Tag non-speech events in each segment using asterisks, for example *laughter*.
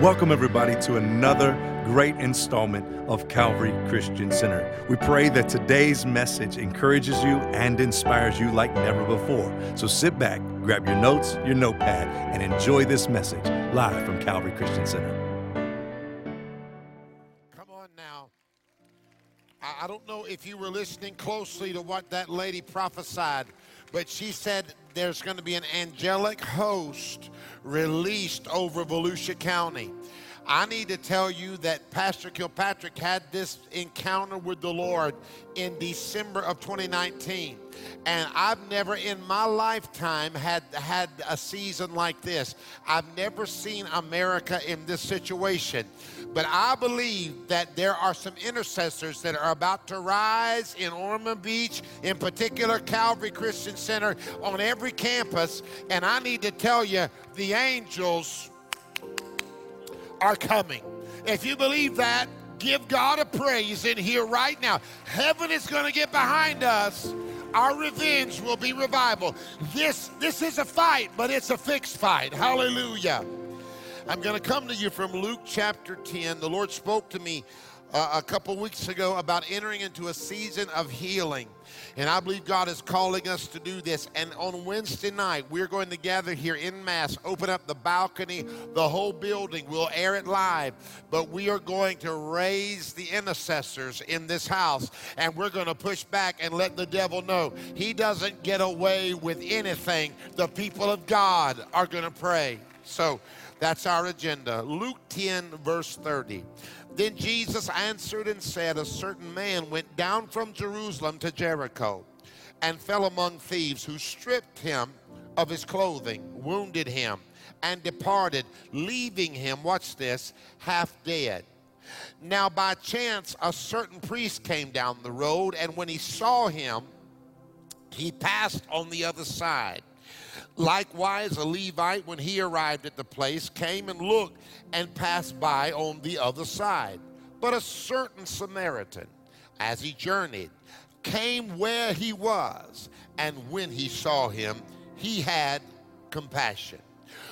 Welcome, everybody, to another great installment of Calvary Christian Center. We pray that today's message encourages you and inspires you like never before. So sit back, grab your notes, your notepad, and enjoy this message live from Calvary Christian Center. Come on now. I, don't know if you were listening closely to what that lady prophesied, but she said there's going to be an angelic host released over Volusia County. I need to tell you that Pastor Kilpatrick had this encounter with the Lord in December of 2019. And I've never in my lifetime had had a season like this. I've never seen America in this situation. But I believe that there are some intercessors that are about to rise in Ormond Beach, in particular Calvary Christian Center, on every campus. And I need to tell you, the angels are coming. If you believe that, give God a praise in here right now. Heaven is going to get behind us. Our revenge will be revival. This this is a fight, but it's a fixed fight. Hallelujah. I'm going to come to you from Luke chapter 10. The Lord spoke to me uh, a couple weeks ago about entering into a season of healing. And I believe God is calling us to do this. And on Wednesday night, we're going to gather here in Mass, open up the balcony, the whole building. We'll air it live. But we are going to raise the intercessors in this house. And we're going to push back and let the devil know he doesn't get away with anything. The people of God are going to pray. So that's our agenda. Luke 10, verse 30. Then Jesus answered and said, A certain man went down from Jerusalem to Jericho and fell among thieves who stripped him of his clothing, wounded him, and departed, leaving him, watch this, half dead. Now, by chance, a certain priest came down the road, and when he saw him, he passed on the other side. Likewise, a Levite, when he arrived at the place, came and looked and passed by on the other side. But a certain Samaritan, as he journeyed, came where he was, and when he saw him, he had compassion.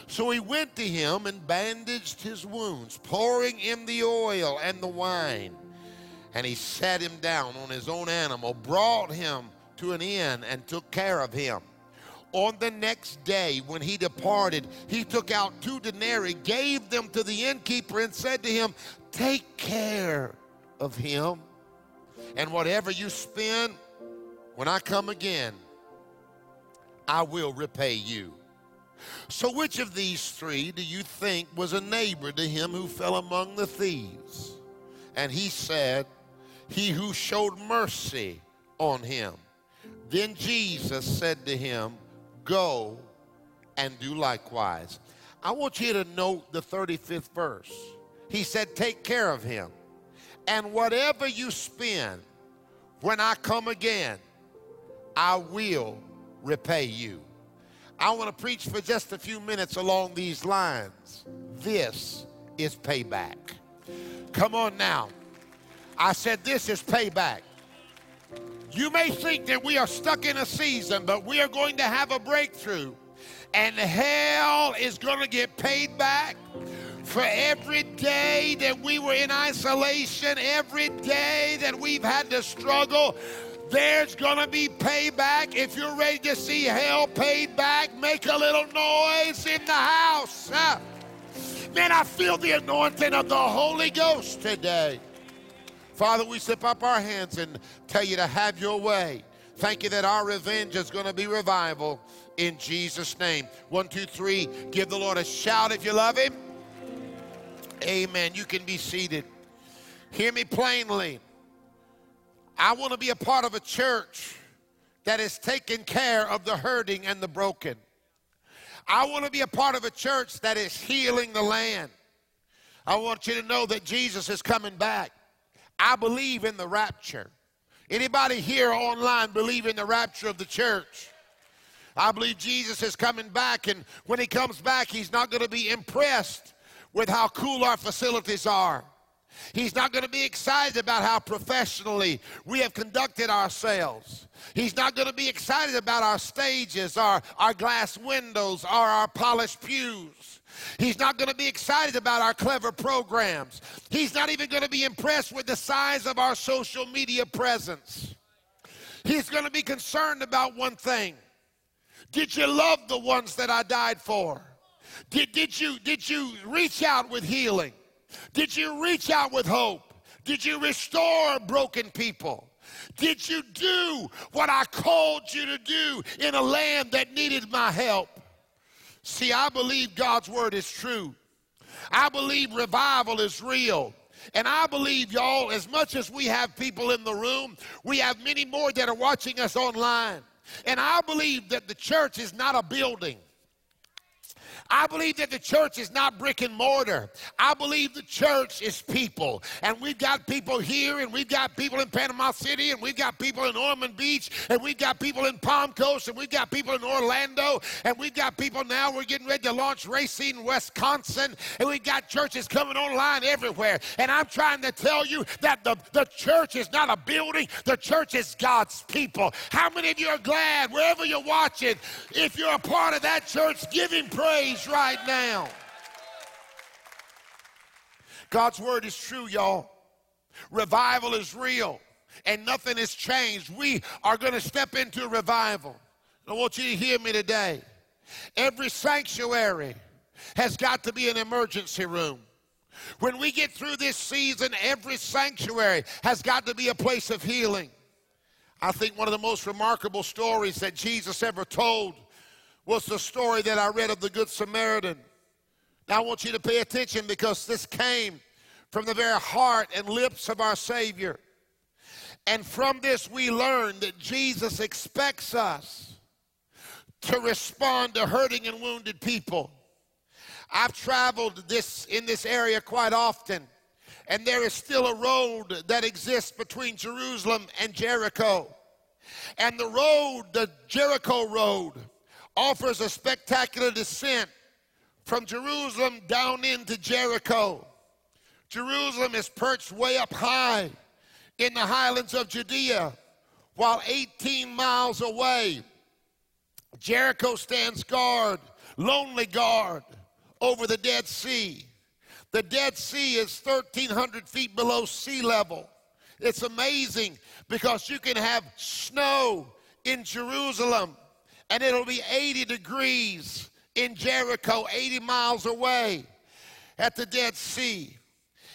So he went to him and bandaged his wounds, pouring in the oil and the wine. And he sat him down on his own animal, brought him to an inn, and took care of him. On the next day, when he departed, he took out two denarii, gave them to the innkeeper, and said to him, Take care of him, and whatever you spend, when I come again, I will repay you. So, which of these three do you think was a neighbor to him who fell among the thieves? And he said, He who showed mercy on him. Then Jesus said to him, Go and do likewise. I want you to note the 35th verse. He said, Take care of him. And whatever you spend, when I come again, I will repay you. I want to preach for just a few minutes along these lines. This is payback. Come on now. I said, This is payback. You may think that we are stuck in a season, but we are going to have a breakthrough. And hell is going to get paid back for every day that we were in isolation, every day that we've had to struggle. There's going to be payback. If you're ready to see hell paid back, make a little noise in the house. Man, I feel the anointing of the Holy Ghost today. Father, we slip up our hands and tell you to have your way. Thank you that our revenge is going to be revival in Jesus' name. One, two, three. Give the Lord a shout if you love him. Amen. You can be seated. Hear me plainly. I want to be a part of a church that is taking care of the hurting and the broken. I want to be a part of a church that is healing the land. I want you to know that Jesus is coming back. I believe in the rapture. Anybody here online believe in the rapture of the church? I believe Jesus is coming back, and when he comes back, he's not going to be impressed with how cool our facilities are. He's not going to be excited about how professionally we have conducted ourselves. He's not going to be excited about our stages, our, our glass windows, or our polished pews. He's not going to be excited about our clever programs. He's not even going to be impressed with the size of our social media presence. He's going to be concerned about one thing. Did you love the ones that I died for? Did, did, you, did you reach out with healing? Did you reach out with hope? Did you restore broken people? Did you do what I called you to do in a land that needed my help? See, I believe God's word is true. I believe revival is real. And I believe, y'all, as much as we have people in the room, we have many more that are watching us online. And I believe that the church is not a building. I believe that the church is not brick and mortar. I believe the church is people. And we've got people here, and we've got people in Panama City, and we've got people in Ormond Beach, and we've got people in Palm Coast, and we've got people in Orlando, and we've got people now, we're getting ready to launch Racine, Wisconsin, and we've got churches coming online everywhere. And I'm trying to tell you that the, the church is not a building, the church is God's people. How many of you are glad, wherever you're watching, if you're a part of that church, give Him praise right now. God's word is true, y'all. Revival is real and nothing has changed. We are going to step into revival. I want you to hear me today. Every sanctuary has got to be an emergency room. When we get through this season, every sanctuary has got to be a place of healing. I think one of the most remarkable stories that Jesus ever told was the story that I read of the Good Samaritan. Now, I want you to pay attention because this came from the very heart and lips of our Savior. And from this, we learn that Jesus expects us to respond to hurting and wounded people. I've traveled this in this area quite often, and there is still a road that exists between Jerusalem and Jericho. And the road, the Jericho road, offers a spectacular descent from Jerusalem down into Jericho. Jerusalem is perched way up high in the highlands of Judea, while 18 miles away, Jericho stands guard, lonely guard, over the Dead Sea. The Dead Sea is 1,300 feet below sea level. It's amazing because you can have snow in Jerusalem and it'll be 80 degrees in Jericho, 80 miles away at the Dead Sea.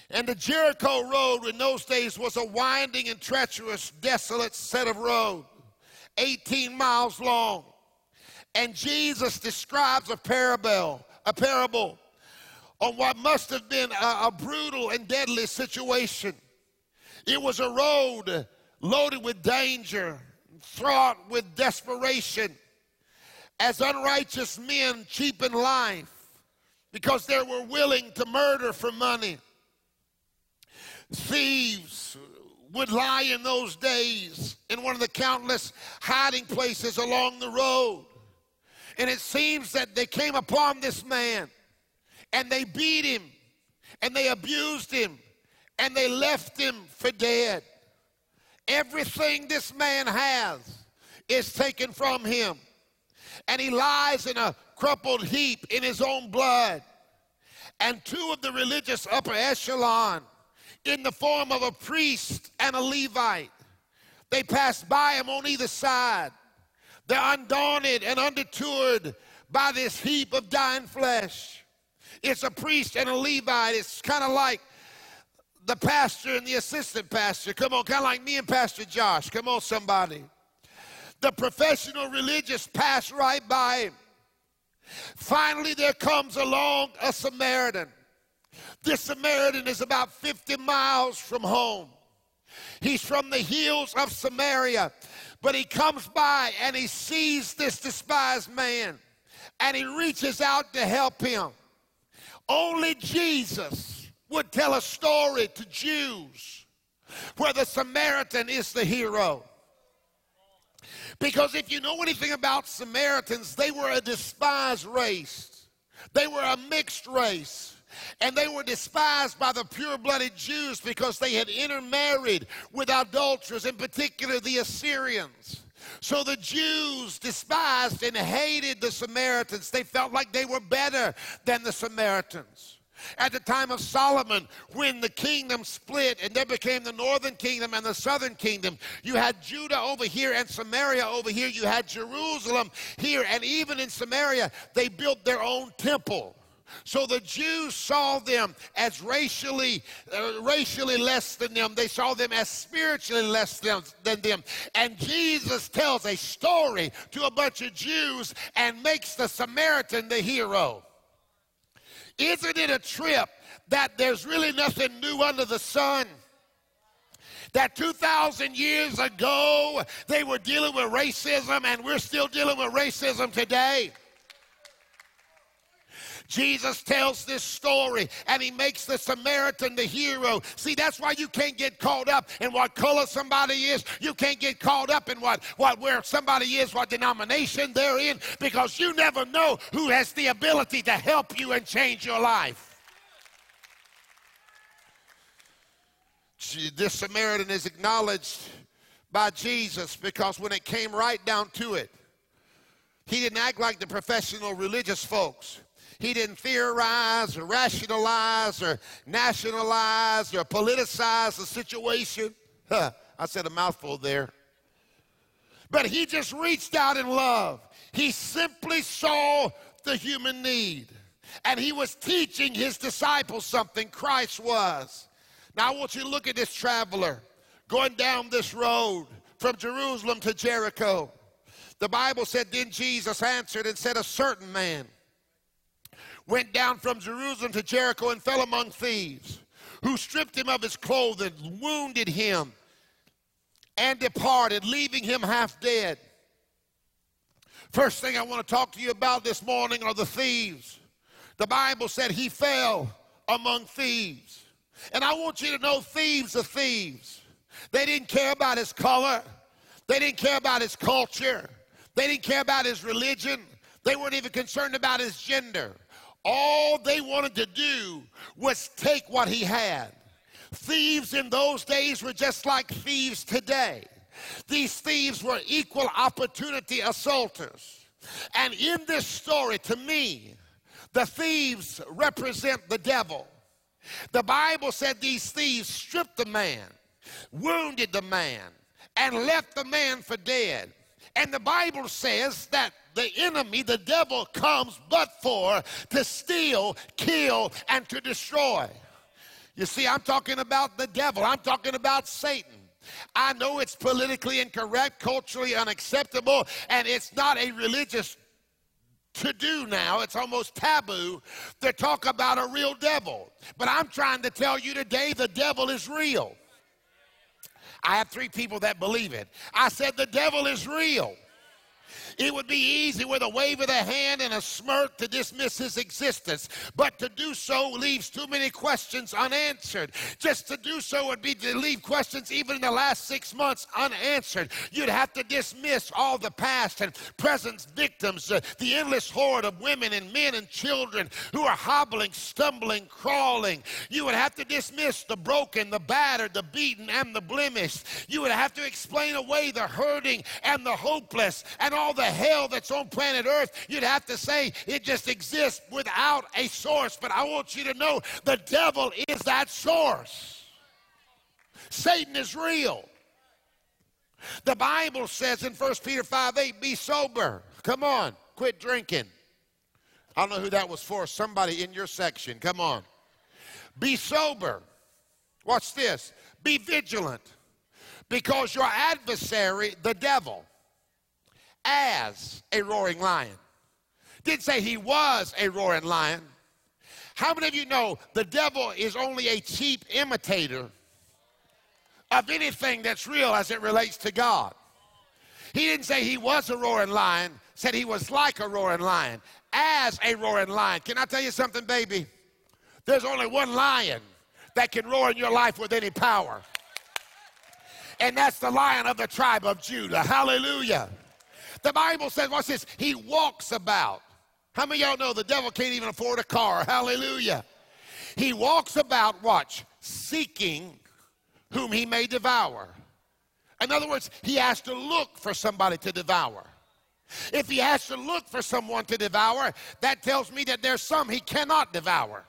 And the Jericho road in those days was a winding and treacherous, desolate set of road, 18 miles long. And Jesus describes a parable, a parable on what must have been a, a brutal and deadly situation. It was a road loaded with danger, fraught with desperation, as unrighteous men cheapen life because they were willing to murder for money. Thieves would lie in those days in one of the countless hiding places along the road. And it seems that they came upon this man and they beat him and they abused him and they left him for dead. Everything this man has is taken from him and he lies in a crumpled heap in his own blood. And two of the religious upper echelon, in the form of a priest and a Levite, they pass by him on either side. They're undaunted and undeterred by this heap of dying flesh. It's a priest and a Levite. It's kind of like the pastor and the assistant pastor. Come on, kind of like me and Pastor Josh. Come on, somebody. The professional religious pass right by him. Finally, there comes along a Samaritan. This Samaritan is about 50 miles from home. He's from the hills of Samaria, but he comes by and he sees this despised man and he reaches out to help him. Only Jesus would tell a story to Jews where the Samaritan is the hero. Because if you know anything about Samaritans, they were a despised race. They were a mixed race. And they were despised by the pure blooded Jews because they had intermarried with adulterers, in particular the Assyrians. So the Jews despised and hated the Samaritans. They felt like they were better than the Samaritans. At the time of Solomon, when the kingdom split and there became the northern kingdom and the southern kingdom, you had Judah over here and Samaria over here. You had Jerusalem here. And even in Samaria, they built their own temple. So the Jews saw them as racially, uh, racially less than them. They saw them as spiritually less than, than them. And Jesus tells a story to a bunch of Jews and makes the Samaritan the hero. Isn't it a trip that there's really nothing new under the sun? that 2,000 years ago they were dealing with racism and we're still dealing with racism today. Jesus tells this story and he makes the Samaritan the hero. See, that's why you can't get caught up in what color somebody is. You can't get caught up in what, what where somebody is, what denomination they're in, because you never know who has the ability to help you and change your life. This Samaritan is acknowledged by Jesus because when it came right down to it, he didn't act like the professional religious folks. He didn't theorize or rationalize or nationalize or politicize the situation. Huh, I said a mouthful there. But he just reached out in love. He simply saw the human need. And he was teaching his disciples something, Christ was. Now I want you to look at this traveler going down this road from Jerusalem to Jericho. The Bible said, Then Jesus answered and said, A certain man went down from Jerusalem to Jericho and fell among thieves, who stripped him of his clothing, wounded him, and departed, leaving him half dead. First thing I want to talk to you about this morning are the thieves. The Bible said he fell among thieves. And I want you to know thieves are thieves. They didn't care about his color, they didn't care about his culture, they didn't care about his religion, they weren't even concerned about his gender. All they wanted to do was take what he had. Thieves in those days were just like thieves today. These thieves were equal opportunity assaulters. And in this story, to me, the thieves represent the devil. The Bible said these thieves stripped the man, wounded the man, and left the man for dead. And the Bible says that the enemy, the devil, comes but for to steal, kill, and to destroy. You see, I'm talking about the devil, I'm talking about Satan. I know it's politically incorrect, culturally unacceptable, and it's not a religious to do now. It's almost taboo to talk about a real devil. But I'm trying to tell you today the devil is real. I have three people that believe it. I said the devil is real. It would be easy with a wave of the hand and a smirk to dismiss his existence, but to do so leaves too many questions unanswered. Just to do so would be to leave questions even in the last six months unanswered. You'd have to dismiss all the past and present victims, uh, the endless horde of women and men and children who are hobbling, stumbling, crawling. You would have to dismiss the broken, the battered, the beaten, and the blemished. You would have to explain away the hurting and the hopeless and all the the hell that's on planet Earth, you'd have to say it just exists without a source. But I want you to know the devil is that source. Satan is real. The Bible says in 1 Peter 5 8, be sober. Come on, quit drinking. I don't know who that was for. Somebody in your section. Come on. Be sober. Watch this. Be vigilant. Because your adversary, the devil, as a roaring lion. Didn't say he was a roaring lion. How many of you know the devil is only a cheap imitator of anything that's real as it relates to God? He didn't say he was a roaring lion, said he was like a roaring lion, as a roaring lion. Can I tell you something, baby? There's only one lion that can roar in your life with any power. And that's the lion of the tribe of Judah. Hallelujah. The Bible says, watch this, he walks about. How many y'all know the devil can't even afford a car? *laughs* Hallelujah. He walks about, watch, seeking whom he may devour. In other words, he has to look for somebody to devour. If he has to look for someone to devour, that tells me that there's some he cannot devour.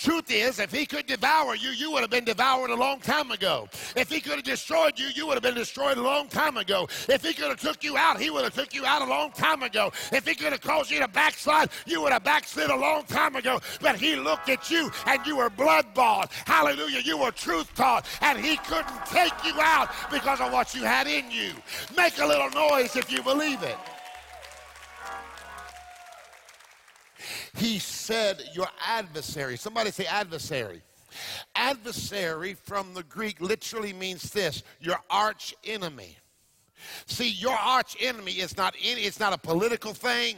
Truth is, if he could devour you, you would have been devoured a long time ago. If he could have destroyed you, you would have been destroyed a long time ago. If he could have took you out, he would have took you out a long time ago. If he could have caused you to backslide, you would have backslid a long time ago. But he looked at you and you were blood bought. Hallelujah. You were truth taught and he couldn't take you out because of what you had in you. Make a little noise if you believe it. He said, Your adversary. Somebody say adversary. Adversary from the Greek literally means this your arch enemy. See, your arch enemy is not any, it's not a political thing.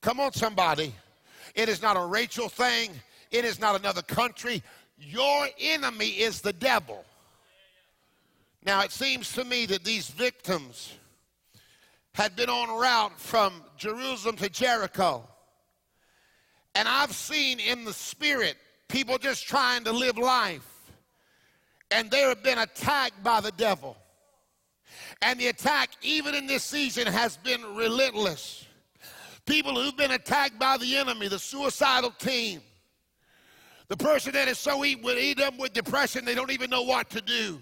Come on, somebody. It is not a racial thing. It is not another country. Your enemy is the devil. Now, it seems to me that these victims had been on route from Jerusalem to Jericho. And I've seen in the spirit people just trying to live life. And they have been attacked by the devil. And the attack, even in this season, has been relentless. People who've been attacked by the enemy, the suicidal team, the person that is so eat with eat up with depression they don't even know what to do.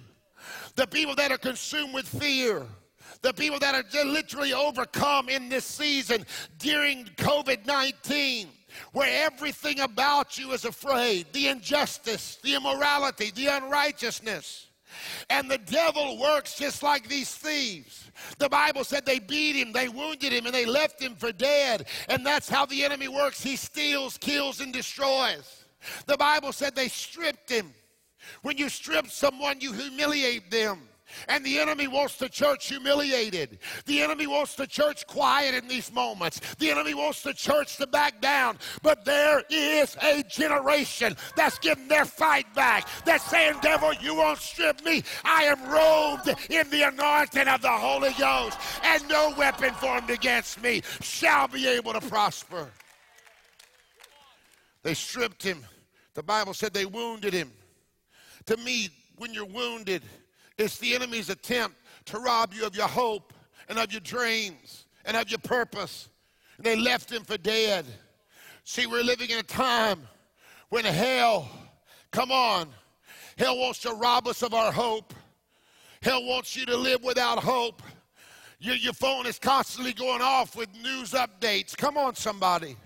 The people that are consumed with fear. The people that are literally overcome in this season during COVID 19 where everything about you is afraid the injustice, the immorality, the unrighteousness. And the devil works just like these thieves. The Bible said they beat him, they wounded him, and they left him for dead. And that's how the enemy works. He steals, kills, and destroys. The Bible said they stripped him. When you strip someone, you humiliate them. And the enemy wants the church humiliated. The enemy wants the church quiet in these moments. The enemy wants the church to back down. But there is a generation that's getting their fight back. That's saying, Devil, you won't strip me. I am robed in the anointing of the Holy Ghost, and no weapon formed against me shall be able to prosper. They stripped him. The Bible said they wounded him. To me, when you're wounded, it's the enemy's attempt to rob you of your hope and of your dreams and of your purpose. And they left him for dead. See, we're living in a time when hell, come on, hell wants to rob us of our hope. Hell wants you to live without hope. Your, your phone is constantly going off with news updates. Come on, somebody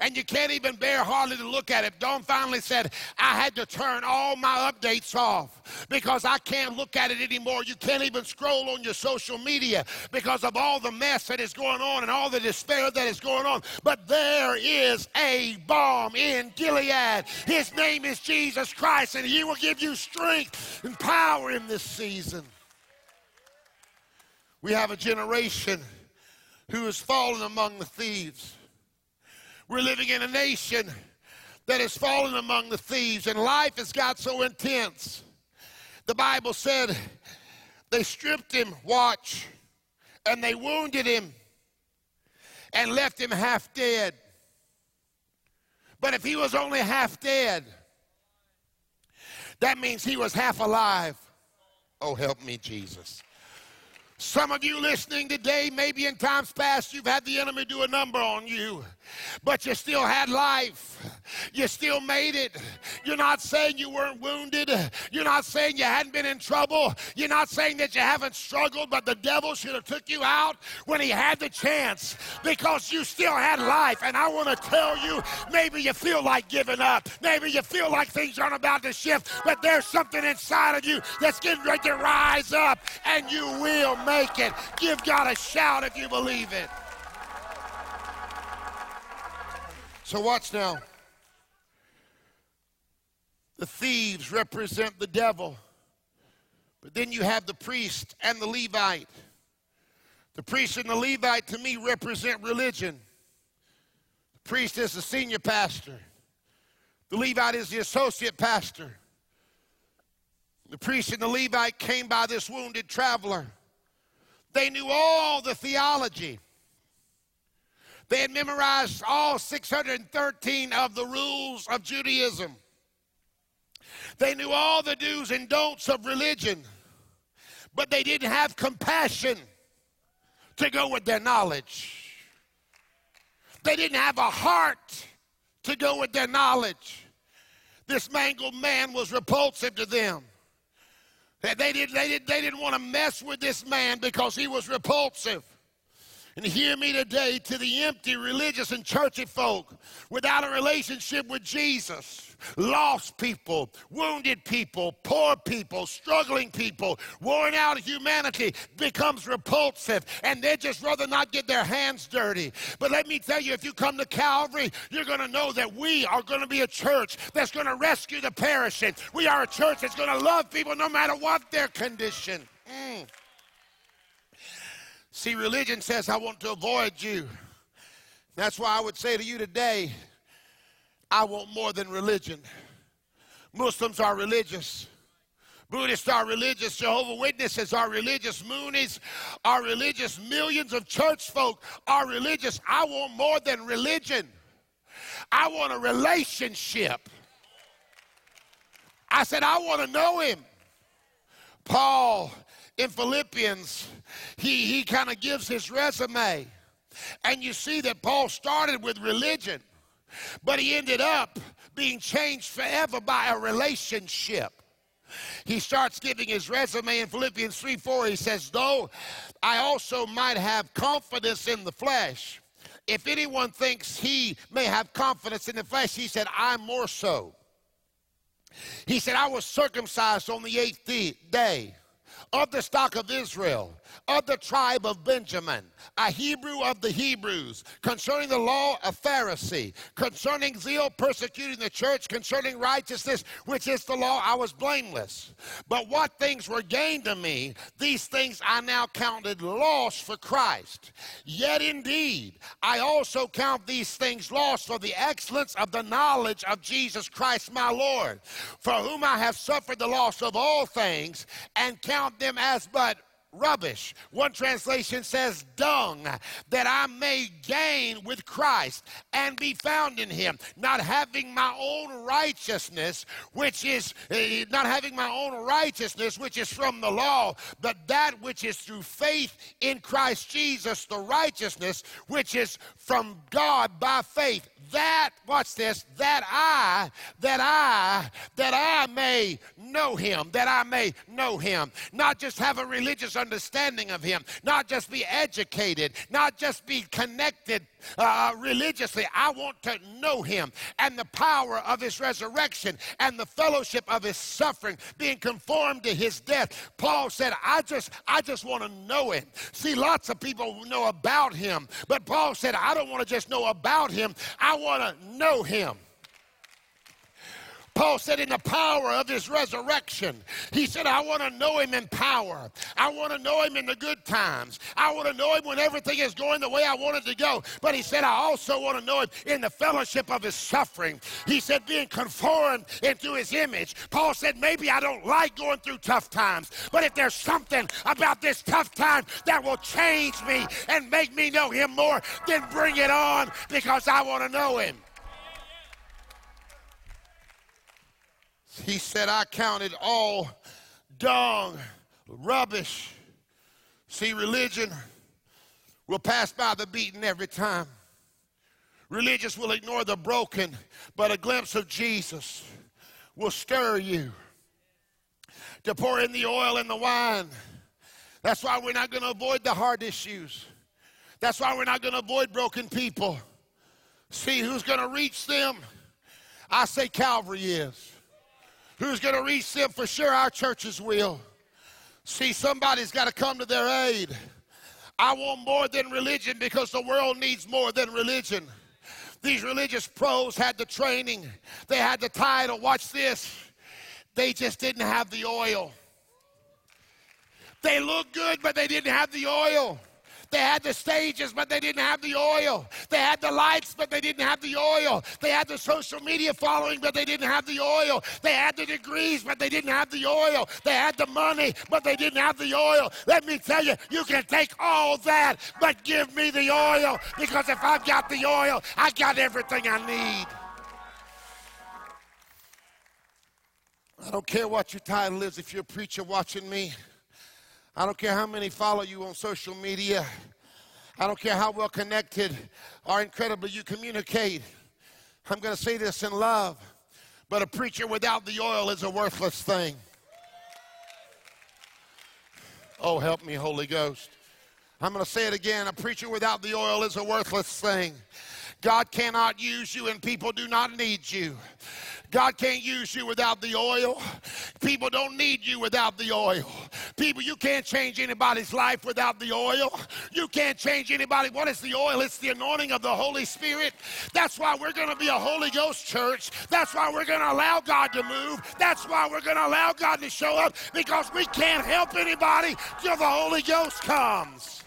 and you can't even bear hardly to look at it. Dawn finally said, I had to turn all my updates off because I can't look at it anymore. You can't even scroll on your social media because of all the mess that is going on and all the despair that is going on. But there is a balm in Gilead. His name is Jesus Christ, and he will give you strength and power in this season. We have a generation who has fallen among the thieves. We're living in a nation that has fallen among the thieves, and life has got so intense. The Bible said they stripped him, watch, and they wounded him and left him half dead. But if he was only half dead, that means he was half alive. Oh, help me, Jesus. Some of you listening today, maybe in times past, you've had the enemy do a number on you, but you still had life. You still made it. You're not saying you weren't wounded. You're not saying you hadn't been in trouble. You're not saying that you haven't struggled, but the devil should have took you out when he had the chance because you still had life. And I want to tell you, maybe you feel like giving up. Maybe you feel like things aren't about to shift, but there's something inside of you that's getting ready to rise up, and you will make it. Give God a shout if you believe it. So, watch now. The thieves represent the devil. But then you have the priest and the Levite. The priest and the Levite to me represent religion. The priest is the senior pastor, the Levite is the associate pastor. The priest and the Levite came by this wounded traveler. They knew all the theology. They had memorized all 613 of the rules of Judaism. They knew all the do's and don'ts of religion, but they didn't have compassion to go with their knowledge. They didn't have a heart to go with their knowledge. This mangled man was repulsive to them. They, did, they, did, they didn't want to mess with this man because he was repulsive. And hear me today to the empty religious and churchy folk without a relationship with Jesus lost people, wounded people, poor people, struggling people, worn out humanity becomes repulsive and they just rather not get their hands dirty. But let me tell you, if you come to Calvary, you're going to know that we are going to be a church that's going to rescue the perishing. We are a church that's going to love people no matter what their condition. Mm. See, religion says, I want to avoid you. That's why I would say to you today, I want more than religion. Muslims are religious. Buddhists are religious. Jehovah Witnesses are religious. Moonies are religious. Millions of church folk are religious. I want more than religion. I want a relationship. I said, I want to know him. Paul in Philippians, he, he kind of gives his resume. And you see that Paul started with religion. But he ended up being changed forever by a relationship. He starts giving his resume in Philippians 3 4. He says, Though I also might have confidence in the flesh, if anyone thinks he may have confidence in the flesh, he said, I'm more so. He said, I was circumcised on the eighth day of the stock of Israel, of the tribe of Benjamin, a Hebrew of the Hebrews, concerning the law, a Pharisee, concerning zeal, persecuting the church, concerning righteousness, which is the law, I was blameless. But what things were gained to me, these things I now counted loss for Christ. Yet indeed, I also count these things lost for the excellence of the knowledge of Jesus Christ my Lord, for whom I have suffered the loss of all things, and count them as but rubbish. One translation says dung, that I may gain with Christ and be found in him, not having my own righteousness, which is uh, not having my own righteousness, which is from the law, but that which is through faith in Christ Jesus, the righteousness which is from God by faith that, watch this, that I, that I, that I may know him, that I may know him. Not just have a religious understanding of him, not just be educated, not just be connected uh, religiously. I want to know him and the power of his resurrection and the fellowship of his suffering, being conformed to his death. Paul said, I just, I just want to know him. See, lots of people know about him, but Paul said, I don't want to just know about him. I want to know him. Paul said, in the power of his resurrection, he said, I want to know him in power. I want to know him in the good times. I want to know him when everything is going the way I want it to go. But he said, I also want to know him in the fellowship of his suffering. He said, being conformed into his image. Paul said, maybe I don't like going through tough times, but if there's something about this tough time that will change me and make me know him more, then bring it on because I want to know him. He said, I counted all dung, rubbish. See, religion will pass by the beaten every time. Religious will ignore the broken, but a glimpse of Jesus will stir you to pour in the oil and the wine. That's why we're not going to avoid the hard issues. That's why we're not going to avoid broken people. See who's going to reach them? I say Calvary is who's going to reach them for sure our churches will. See, somebody's got to come to their aid. I want more than religion because the world needs more than religion. These religious pros had the training, they had the title. Watch this. They just didn't have the oil. They looked good, but they didn't have the oil. They had the stages, but they didn't have the oil. They had the lights, but they didn't have the oil. They had the social media following, but they didn't have the oil. They had the degrees, but they didn't have the oil. They had the money, but they didn't have the oil. Let me tell you, you can take all that, but give me the oil because if I've got the oil, I got everything I need. I don't care what your title is if you're a preacher watching me. I don't care how many follow you on social media. I don't care how well connected or incredibly you communicate. I'm going to say this in love, but a preacher without the oil is a worthless thing. Oh, help me, Holy Ghost. I'm going to say it again. A preacher without the oil is a worthless thing. God cannot use you, and people do not need you. God can't use you without the oil. People don't need you without the oil. People, you can't change anybody's life without the oil. You can't change anybody. What is the oil? It's the anointing of the Holy Spirit. That's why we're going to be a Holy Ghost church. That's why we're going to allow God to move. That's why we're going to allow God to show up because we can't help anybody till the Holy Ghost comes.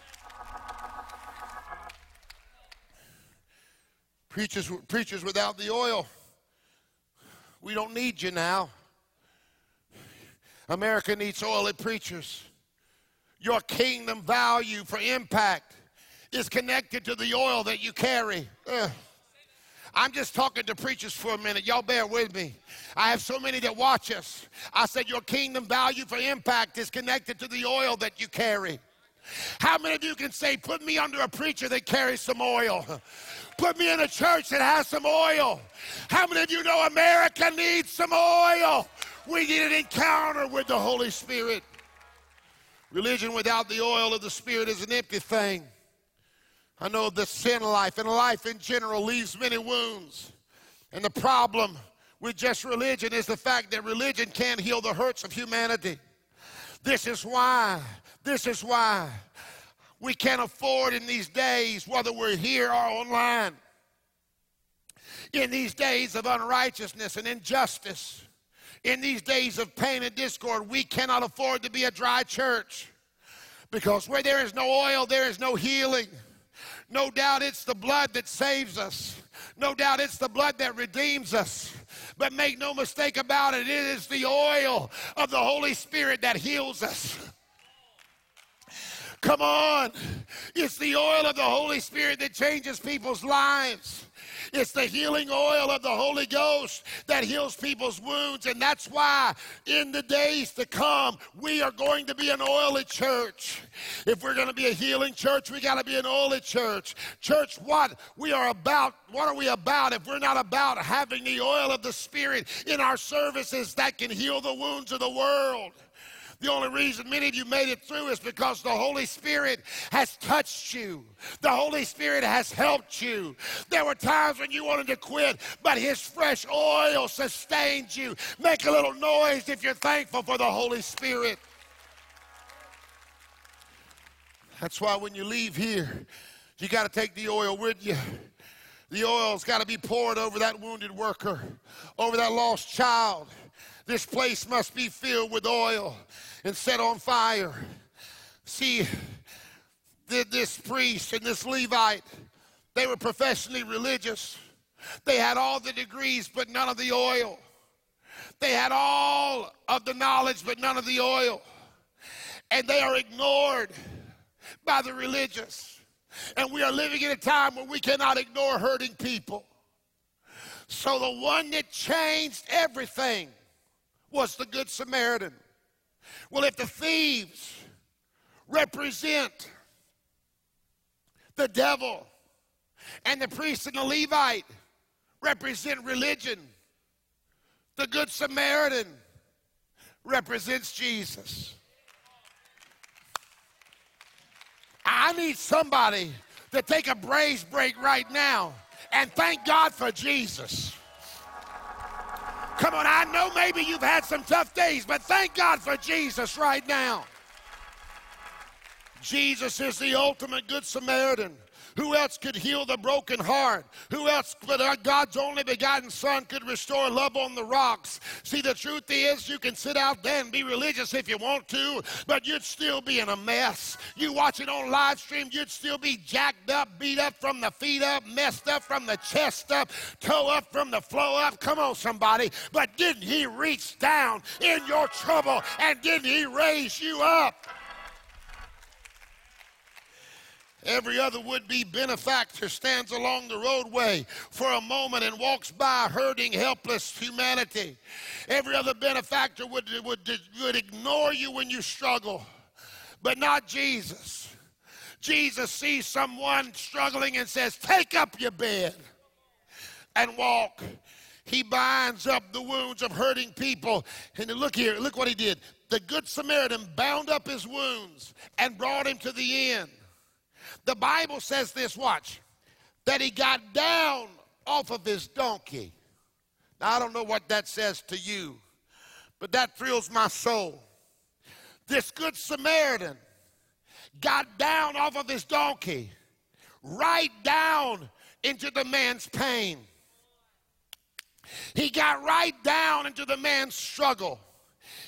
Preachers, preachers without the oil. We don't need you now. America needs oily preachers. Your kingdom value for impact is connected to the oil that you carry. Ugh. I'm just talking to preachers for a minute. Y'all bear with me. I have so many that watch us. I said, Your kingdom value for impact is connected to the oil that you carry. How many of you can say, Put me under a preacher that carries some oil? *laughs* Put me in a church that has some oil. How many of you know America needs some oil? We need an encounter with the Holy Spirit. Religion without the oil of the Spirit is an empty thing. I know the sin life and life in general leaves many wounds. And the problem with just religion is the fact that religion can't heal the hurts of humanity. This is why, this is why we can't afford in these days, whether we're here or online, in these days of unrighteousness and injustice, in these days of pain and discord, we cannot afford to be a dry church. Because where there is no oil, there is no healing. No doubt it's the blood that saves us. No doubt it's the blood that redeems us. But make no mistake about it, it is the oil of the Holy Spirit that heals us. Come on. It's the oil of the Holy Spirit that changes people's lives. It's the healing oil of the Holy Ghost that heals people's wounds. And that's why in the days to come, we are going to be an oily church. If we're going to be a healing church, we got to be an oily church. Church, what we are about, what are we about if we're not about having the oil of the Spirit in our services that can heal the wounds of the world? The only reason many of you made it through is because the Holy Spirit has touched you. The Holy Spirit has helped you. There were times when you wanted to quit, but His fresh oil sustained you. Make a little noise if you're thankful for the Holy Spirit. That's why when you leave here, you got to take the oil with you. The oil's got to be poured over that wounded worker, over that lost child. This place must be filled with oil and set on fire. See, this priest and this Levite, they were professionally religious. They had all the degrees, but none of the oil. They had all of the knowledge, but none of the oil. And they are ignored by the religious. And we are living in a time where we cannot ignore hurting people. So the one that changed everything was the Good Samaritan. Well, if the thieves represent the devil and the priest and the Levite represent religion, the Good Samaritan represents Jesus. I need somebody to take a praise break right now and thank God for Jesus. Come on, I know maybe you've had some tough days, but thank God for Jesus right now. Jesus is the ultimate Good Samaritan Who else could heal the broken heart? Who else but uh, God's only begotten Son could restore love on the rocks? See, the truth is, you can sit out there and be religious if you want to, but you'd still be in a mess. You watch it on live stream, you'd still be jacked up, beat up from the feet up, messed up from the chest up, toe up from the flow up. Come on, somebody. But didn't He reach down in your trouble and didn't He raise you up? Every other would be benefactor stands along the roadway for a moment and walks by hurting, helpless humanity. Every other benefactor would, would, would ignore you when you struggle, but not Jesus. Jesus sees someone struggling and says, Take up your bed and walk. He binds up the wounds of hurting people. And look here, look what he did. The Good Samaritan bound up his wounds and brought him to the inn. The Bible says this, watch, that he got down off of his donkey. Now, I don't know what that says to you, but that thrills my soul. This good Samaritan got down off of his donkey, right down into the man's pain. He got right down into the man's struggle.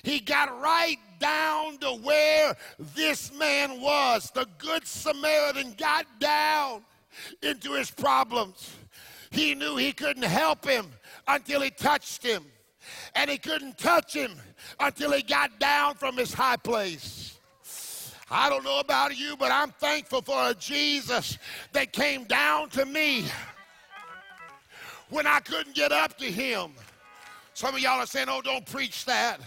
He got right down to where this man was. The Good Samaritan got down into his problems. He knew he couldn't help him until he touched him. And he couldn't touch him until he got down from his high place. I don't know about you, but I'm thankful for a Jesus that came down to me when I couldn't get up to him. Some of y'all are saying, oh, don't preach that.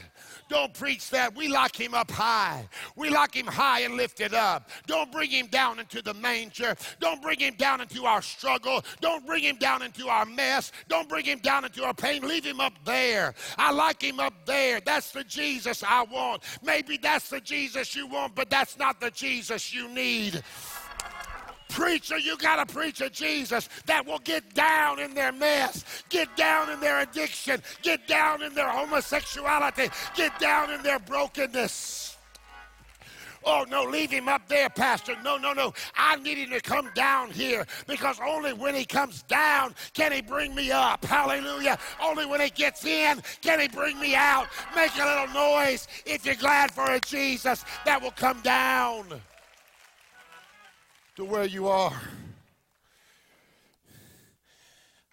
Don't preach that. We lock him up high. We lock him high and lift it up. Don't bring him down into the manger. Don't bring him down into our struggle. Don't bring him down into our mess. Don't bring him down into our pain. Leave him up there. I like him up there. That's the Jesus I want. Maybe that's the Jesus you want, but that's not the Jesus you need. Preacher, you got to preach a Jesus that will get down in their mess, get down in their addiction, get down in their homosexuality, get down in their brokenness. Oh, no, leave him up there, Pastor. No, no, no. I need him to come down here because only when he comes down can he bring me up. Hallelujah. Only when he gets in can he bring me out. Make a little noise if you're glad for a Jesus that will come down to where you are.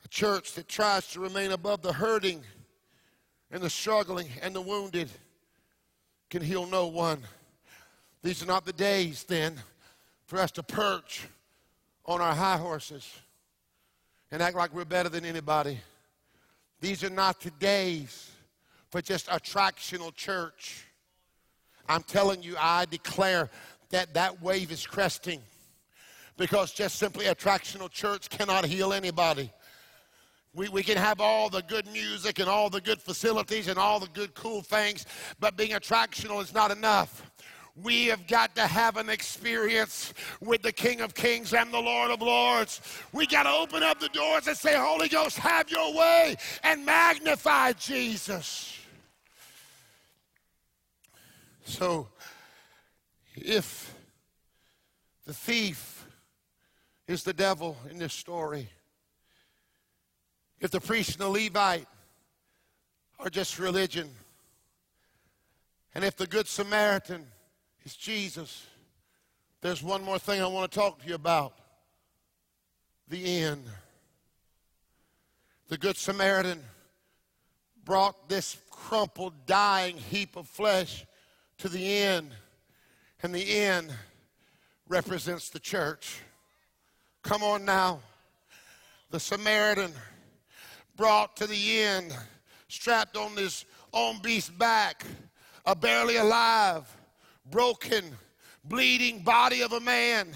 A church that tries to remain above the hurting and the struggling and the wounded can heal no one. These are not the days then for us to perch on our high horses and act like we're better than anybody. These are not the days for just attractional church. I'm telling you, I declare that that wave is cresting because just simply attractional church cannot heal anybody. We, we can have all the good music and all the good facilities and all the good cool things, but being attractional is not enough. We have got to have an experience with the King of Kings and the Lord of Lords. We got to open up the doors and say, Holy Ghost, have your way and magnify Jesus. So, if the thief is the devil in this story. If the priest and the Levite are just religion, and if the Good Samaritan is Jesus, there's one more thing I want to talk to you about the end. The Good Samaritan brought this crumpled, dying heap of flesh to the end, and the end represents the church. Come on now. The Samaritan brought to the inn, strapped on his own beast's back, a barely alive, broken, bleeding body of a man.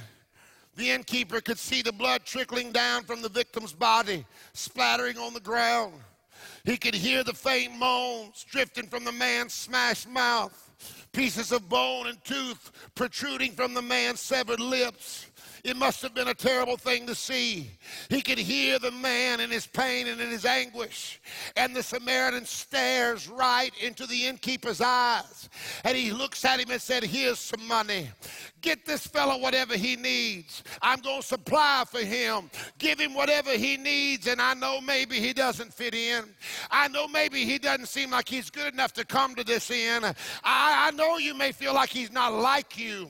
The innkeeper could see the blood trickling down from the victim's body, splattering on the ground. He could hear the faint moans drifting from the man's smashed mouth, pieces of bone and tooth protruding from the man's severed lips. It must have been a terrible thing to see. He could hear the man in his pain and in his anguish. And the Samaritan stares right into the innkeeper's eyes. And he looks at him and said, Here's some money. Get this fellow whatever he needs. I'm going to supply for him. Give him whatever he needs. And I know maybe he doesn't fit in. I know maybe he doesn't seem like he's good enough to come to this inn. I, I know you may feel like he's not like you.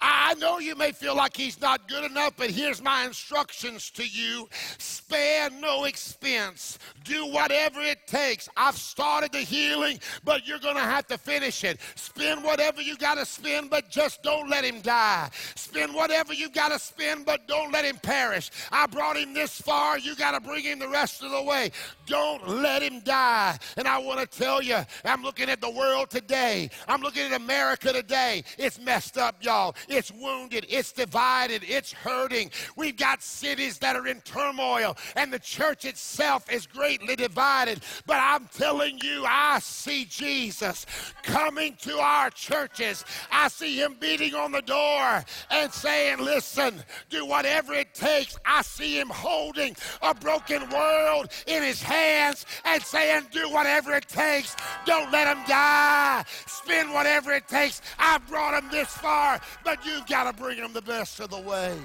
I know you may feel like he's not good enough, but here's my instructions to you spare no expense. Do whatever it takes. I've started the healing, but you're going to have to finish it. Spend whatever you got to spend, but just don't let him die. Spend whatever you got to spend, but don't let him perish. I brought him this far. You got to bring him the rest of the way. Don't let him die. And I want to tell you, I'm looking at the world today. I'm looking at America today. It's messed up, y'all. It's wounded. It's divided. It's hurting. We've got cities that are in turmoil, and the church itself is greatly divided. But I'm telling you, I see Jesus coming to our churches. I see him beating on the door and saying, Listen, do whatever it takes. I see him holding a broken world in his hands and saying, Do whatever it takes. Don't let him die. Spend whatever it takes. I've brought him this far, but but you've got to bring them the best of the way.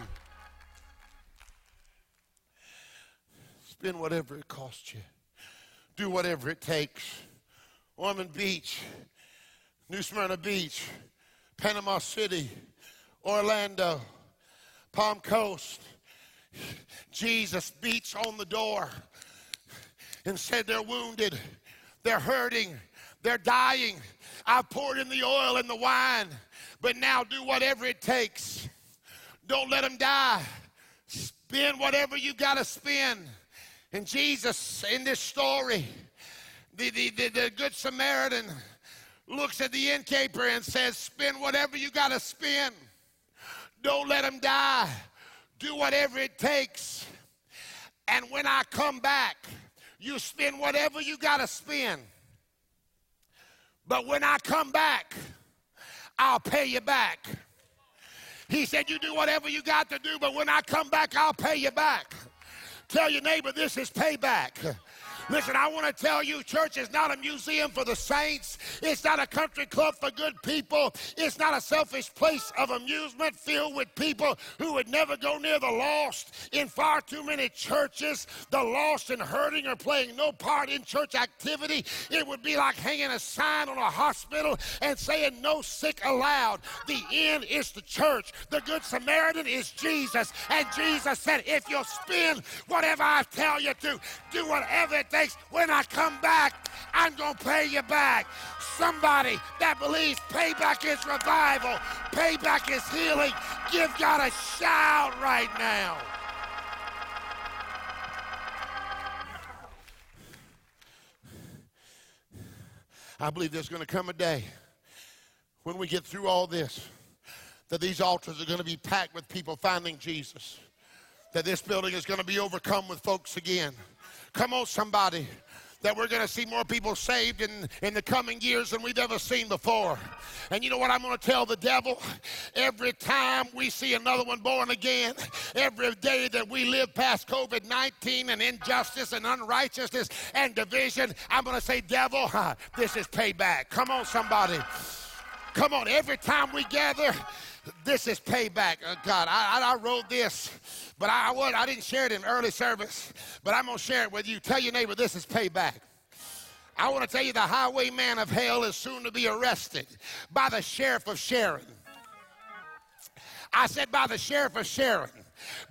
Spend whatever it costs you. Do whatever it takes. Ormond Beach, New Smyrna Beach, Panama City, Orlando, Palm Coast. Jesus beats on the door and said, They're wounded, they're hurting, they're dying. I've poured in the oil and the wine. But now do whatever it takes. Don't let them die. Spend whatever you got to spend. And Jesus, in this story, the, the, the, the, Good Samaritan looks at the innkeeper and says, Spend whatever you got to spend. Don't let them die. Do whatever it takes. And when I come back, you spend whatever you got to spend. But when I come back, I'll pay you back. He said, You do whatever you got to do, but when I come back, I'll pay you back. Tell your neighbor this is payback. Listen, I want to tell you, church is not a museum for the saints. It's not a country club for good people. It's not a selfish place of amusement filled with people who would never go near the lost. In far too many churches, the lost and hurting are playing no part in church activity. It would be like hanging a sign on a hospital and saying, No sick allowed. The end is the church. The Good Samaritan is Jesus. And Jesus said, If you'll spend whatever I tell you to, do whatever it When I come back, I'm going to pay you back. Somebody that believes payback is revival, payback is healing, give God a shout right now. I believe there's going to come a day when we get through all this that these altars are going to be packed with people finding Jesus, that this building is going to be overcome with folks again. Come on, somebody that we're going to see more people saved in, in the coming years than we've ever seen before. And you know what I'm going to tell the devil? Every time we see another one born again, every day that we live past COVID 19 and injustice and unrighteousness and division, I'm going to say, devil, this is payback. Come on, somebody. Come on, every time we gather, this is payback. Uh, God, I, I, I, wrote this, but I, I, I didn't share it in early service, but I'm going to share it with you. Tell your neighbor this is payback. I want to tell you the highwayman of hell is soon to be arrested by the sheriff of Sharon. I said by the sheriff of Sharon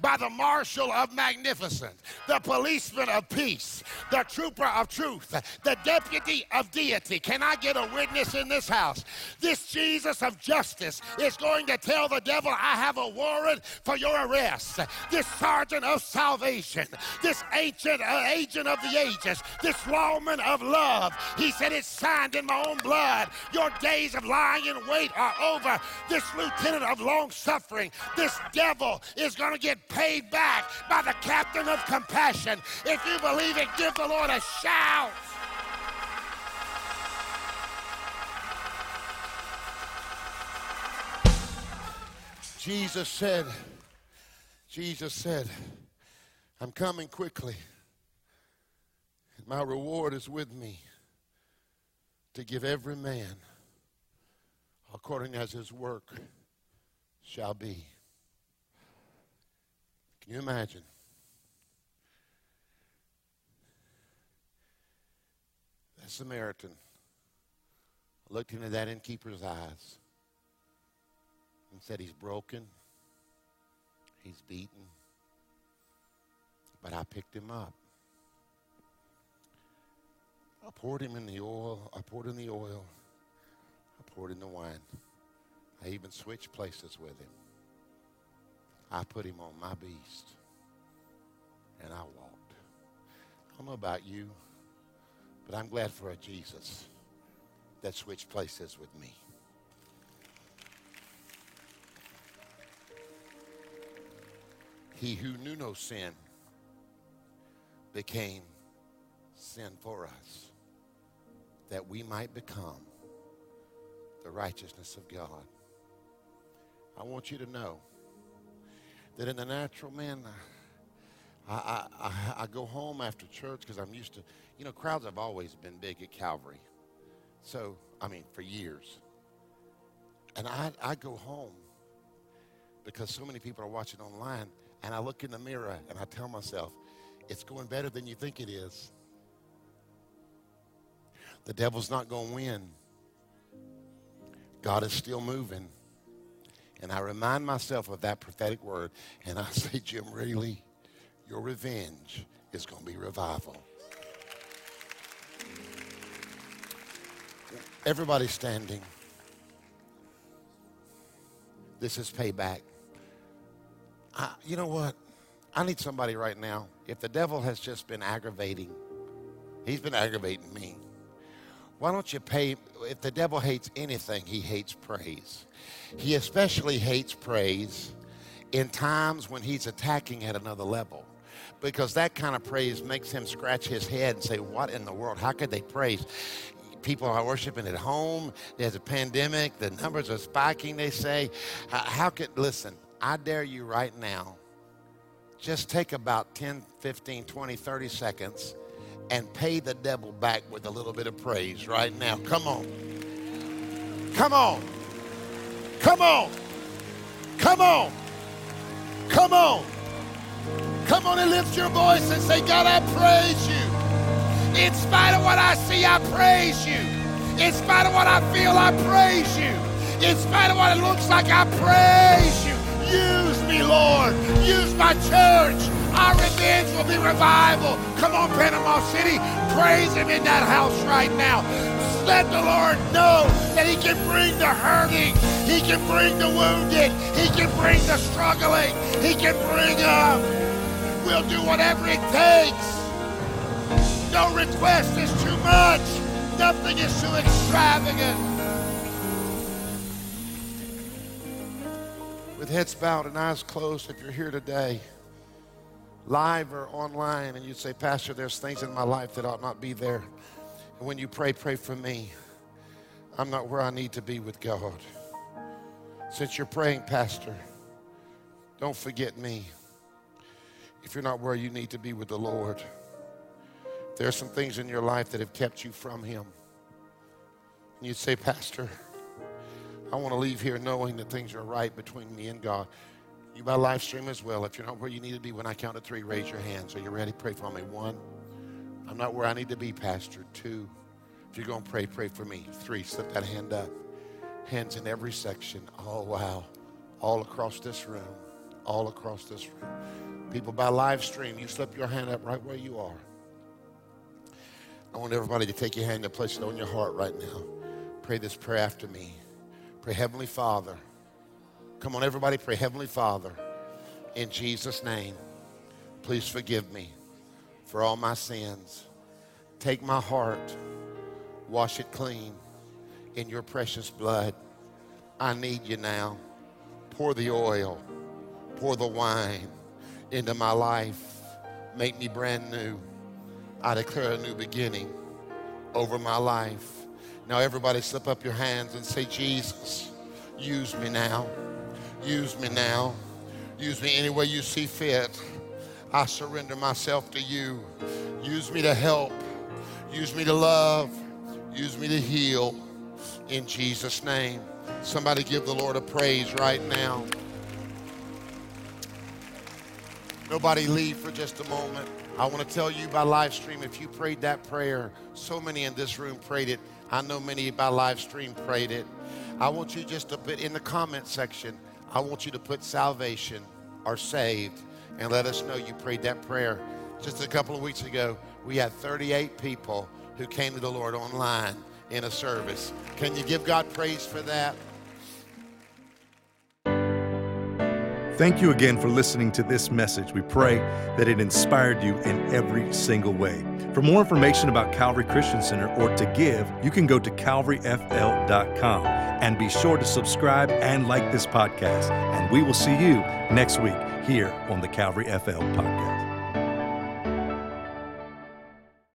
by the marshal of magnificence, the policeman of peace, the trooper of truth, the deputy of deity. Can I get a witness in this house? This Jesus of justice is going to tell the devil, I have a warrant for your arrest. This sergeant of salvation, this ancient uh, agent of the ages, this lawman of love. He said, It's signed in my own blood. Your days of lying in wait are over. This lieutenant of long suffering, this devil is going to get paid back by the captain of compassion. If you believe it, give the Lord a shout. Jesus said, Jesus said, I'm coming quickly. My reward is with me to give every man according as his work shall be. Can you imagine? That Samaritan looked into that innkeeper's eyes and said, He's broken, he's beaten, but I picked him up. I poured him in the oil, I poured in the oil, I poured in the wine. I even switched places with him. I put him on my beast and I walked. I don't know about you, but I'm glad for a Jesus that switched places with me. He who knew no sin became sin for us, that we might become the righteousness of God. I want you to know that in the natural man, I, I, I, I go home after church because I'm used to, you know, crowds have always been big at Calvary. So, I mean, for years. And I, I go home because so many people are watching online and I look in the mirror and I tell myself, it's going better than you think it is. The devil's not going to win. God is still moving. And I remind myself of that prophetic word and I *laughs* say, Jim Raley, your revenge is going to be revival. Everybody standing. This is payback. I, you know what? I need somebody right now. If the devil has just been aggravating, he's been aggravating me. Why don't you pay? If the devil hates anything, he hates praise. He especially hates praise in times when he's attacking at another level because that kind of praise makes him scratch his head and say, What in the world? How could they praise? People are worshiping at home. There's a pandemic. The numbers are spiking, they say. How could, listen, I dare you right now, just take about 10, 15, 20, 30 seconds and pay the devil back with a little bit of praise right now. Come on. Come on. Come on. Come on. Come on. Come on and lift your voice and say, God, I praise you. In spite of what I see, I praise you. In spite of what I feel, I praise you. In spite of what it looks like, I praise you. Use me, Lord. Use my church. Our revenge will be revival. Come on, Panama City. Praise him in that house right now. Let the Lord know that he can bring the hurting. He can bring the wounded. He can bring the struggling. He can bring them. We'll do whatever it takes. No request is too much. Nothing is too extravagant. with heads bowed and eyes closed, if you're here today, live or online, and you'd say, Pastor, there's things in my life that ought not be there. And when you pray, pray for me. I'm not where I need to be with God. Since you're praying, Pastor, don't forget me. If you're not where you need to be with the Lord, there are some things in your life that have kept you from Him. And you'd say, Pastor, I want to leave here knowing that things are right between me and God. You by live stream as well. If you're not where you need to be, when I count to three, raise your hands. Are you ready? Pray for me. One, I'm not where I need to be, Pastor. Two, if you're going to pray, pray for me. Three, slip that hand up. Hands in every section. Oh, wow. All across this room. All across this room. People by live stream, you slip your hand up right where you are. I want everybody to take your hand and place it on your heart right now. Pray this prayer after me. Pray, Heavenly Father. Come on, everybody, pray, Heavenly Father. In Jesus' name, please forgive me for all my sins. Take my heart, wash it clean in your precious blood. I need you now. Pour the oil, pour the wine into my life. Make me brand new. I declare a new beginning over my life. Now, everybody, slip up your hands and say, Jesus, use me now. Use me now. Use me any way you see fit. I surrender myself to you. Use me to help. Use me to love. Use me to heal. In Jesus' name. Somebody give the Lord a praise right now. Nobody leave for just a moment. I want to tell you by live stream if you prayed that prayer, so many in this room prayed it. I know many by live stream prayed it. I want you just to put in the comment section, I want you to put salvation or saved and let us know you prayed that prayer. Just a couple of weeks ago, we had 38 people who came to the Lord online in a service. Can you give God praise for that? Thank you again for listening to this message. We pray that it inspired you in every single way. For more information about Calvary Christian Center or to give, you can go to calvaryfl.com and be sure to subscribe and like this podcast. And we will see you next week here on the Calvary FL podcast.